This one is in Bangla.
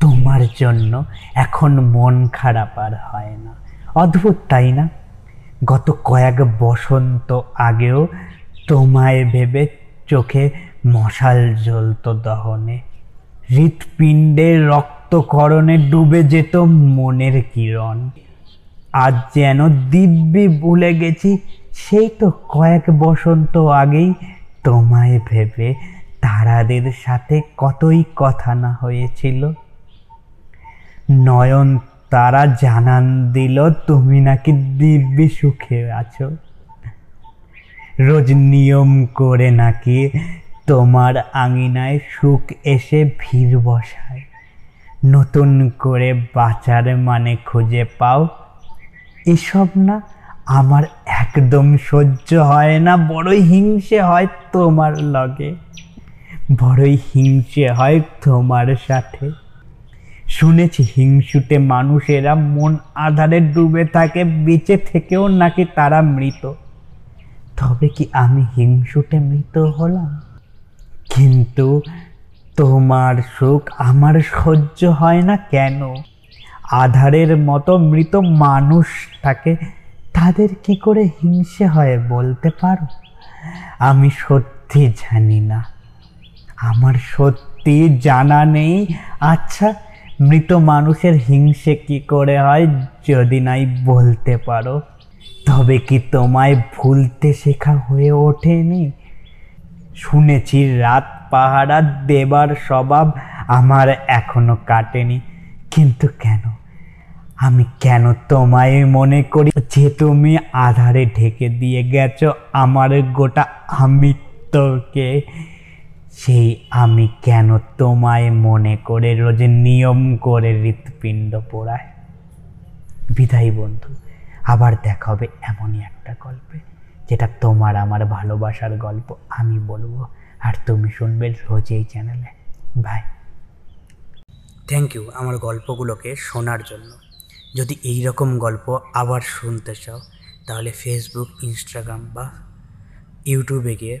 তোমার জন্য এখন মন খারাপ আর হয় না। অদ্ভুত, তাই না? গত কয়েক বসন্ত আগেও তোমায় ভেবে চোখে মশাল জ্বলত দহনে। হৃৎপিণ্ডে রক্তকরণে ডুবে যেত মনের কিরণ। আজ যেন দিব্যি ভুলে গেছি, সেই তো কয়েক বসন্ত আগেই তোমায় ভেবে। তারাদের সাথে কতই কথা না হয়েছিল। নয়ন তারা জানান দিল, তুমি নাকি দিব্যি সুখে আছো। রোজ নিয়ম করে নাকি তোমার আঙিনায় সুখ এসে ভিড় বসায়। নতুন করে বাঁচার মানে খুঁজে পাও। এসব না, আমার একদম সহ্য হয় না, বড়ই হিংসে হয় তোমার লগে। বড়ই হিংসে হয় তোমার সাথে। শুনেছি হিংসুটে মানুষেরা মন আধারে ডুবে থাকে, বেঁচে থেকেও নাকি তারা মৃত। তবে কি আমি হিংসুটে মৃত হলাম? কিন্তু তোমার সুখ আমার সহ্য হয় না কেন? আধারের মতো মৃত মানুষ থাকে তাদের কি করে হিংসে হয় বলতে পারো? আমি সত্যি জানি না। আমার সত্যি জানা নেই। আচ্ছা মৃত মানুষের হিংসে কি করে হয়, যদি নাই বলতে পারো? তবে কি তোমায় ভুলতে শেখা হয়ে ওঠেনি? শুনেছি রাত পাহারা দেবার স্বভাব আমার এখনও কাটেনি। কিন্তু কেন? আমি কেন তোমায় মনে করি যে তুমি আধারে ঢেকে দিয়ে গেছো আমার গোটা আমিত্বকে? সেই আমি কেন তোমায় মনে করে রোজ নিয়ম করে হৃৎপিণ্ড পোড়ায়? বিদায় বন্ধু, আবার দেখা হবে এমনই একটা গল্পে, যেটা তোমার আমার ভালোবাসার গল্প আমি বলব। আর তুমি শুনবে রোজ এই চ্যানেলে বাই থ্যাংক ইউ আমার গল্পগুলোকে শোনার জন্য। যদি এই রকম গল্প আবার শুনতে চাও, তাহলে ফেসবুক ইনস্টাগ্রাম বা ইউটিউবে গিয়ে